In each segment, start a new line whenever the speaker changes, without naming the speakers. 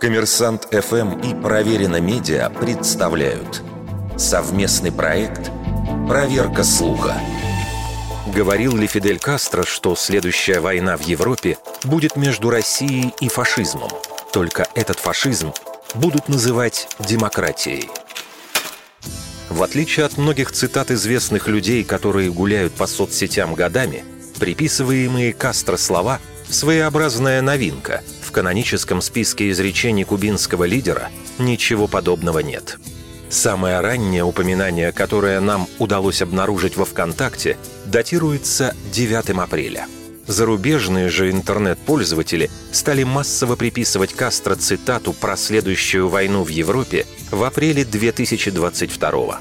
Коммерсант ФМ и Проверено Медиа представляют совместный проект «Проверка слуха». Говорил ли Фидель Кастро, что следующая война в Европе будет между Россией и фашизмом? Только этот фашизм будут называть демократией. В отличие от многих цитат известных людей, которые гуляют по соцсетям годами, приписываемые Кастро слова – своеобразная новинка – каноническом списке изречений кубинского лидера ничего подобного нет. Самое раннее упоминание, которое нам удалось обнаружить во ВКонтакте, датируется 9 апреля. Зарубежные же интернет-пользователи стали массово приписывать Кастро цитату про следующую войну в Европе в апреле 2022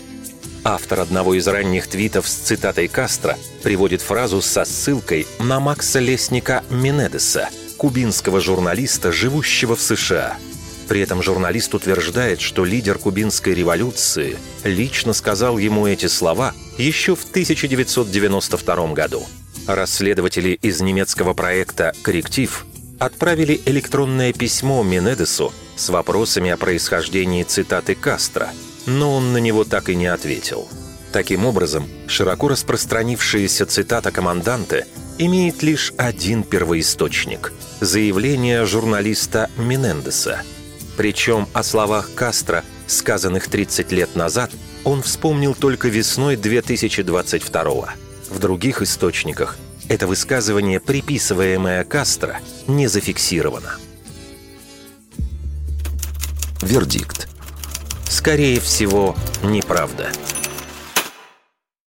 Автор одного из ранних твитов с цитатой Кастро приводит фразу со ссылкой на Макса Лесника Менедеса – кубинского журналиста, живущего в США. При этом журналист утверждает, что лидер кубинской революции лично сказал ему эти слова еще в 1992 году. Расследователи из немецкого проекта «Корректив» отправили электронное письмо Менедесу с вопросами о происхождении цитаты Кастро, но он на него так и не ответил. Таким образом, широко распространившаяся цитата команданта имеет лишь один первоисточник – заявление журналиста Менендеса. Причем о словах Кастро, сказанных 30 лет назад, он вспомнил только весной 2022 -го. В других источниках это высказывание, приписываемое Кастро, не зафиксировано. Вердикт. Скорее всего, неправда.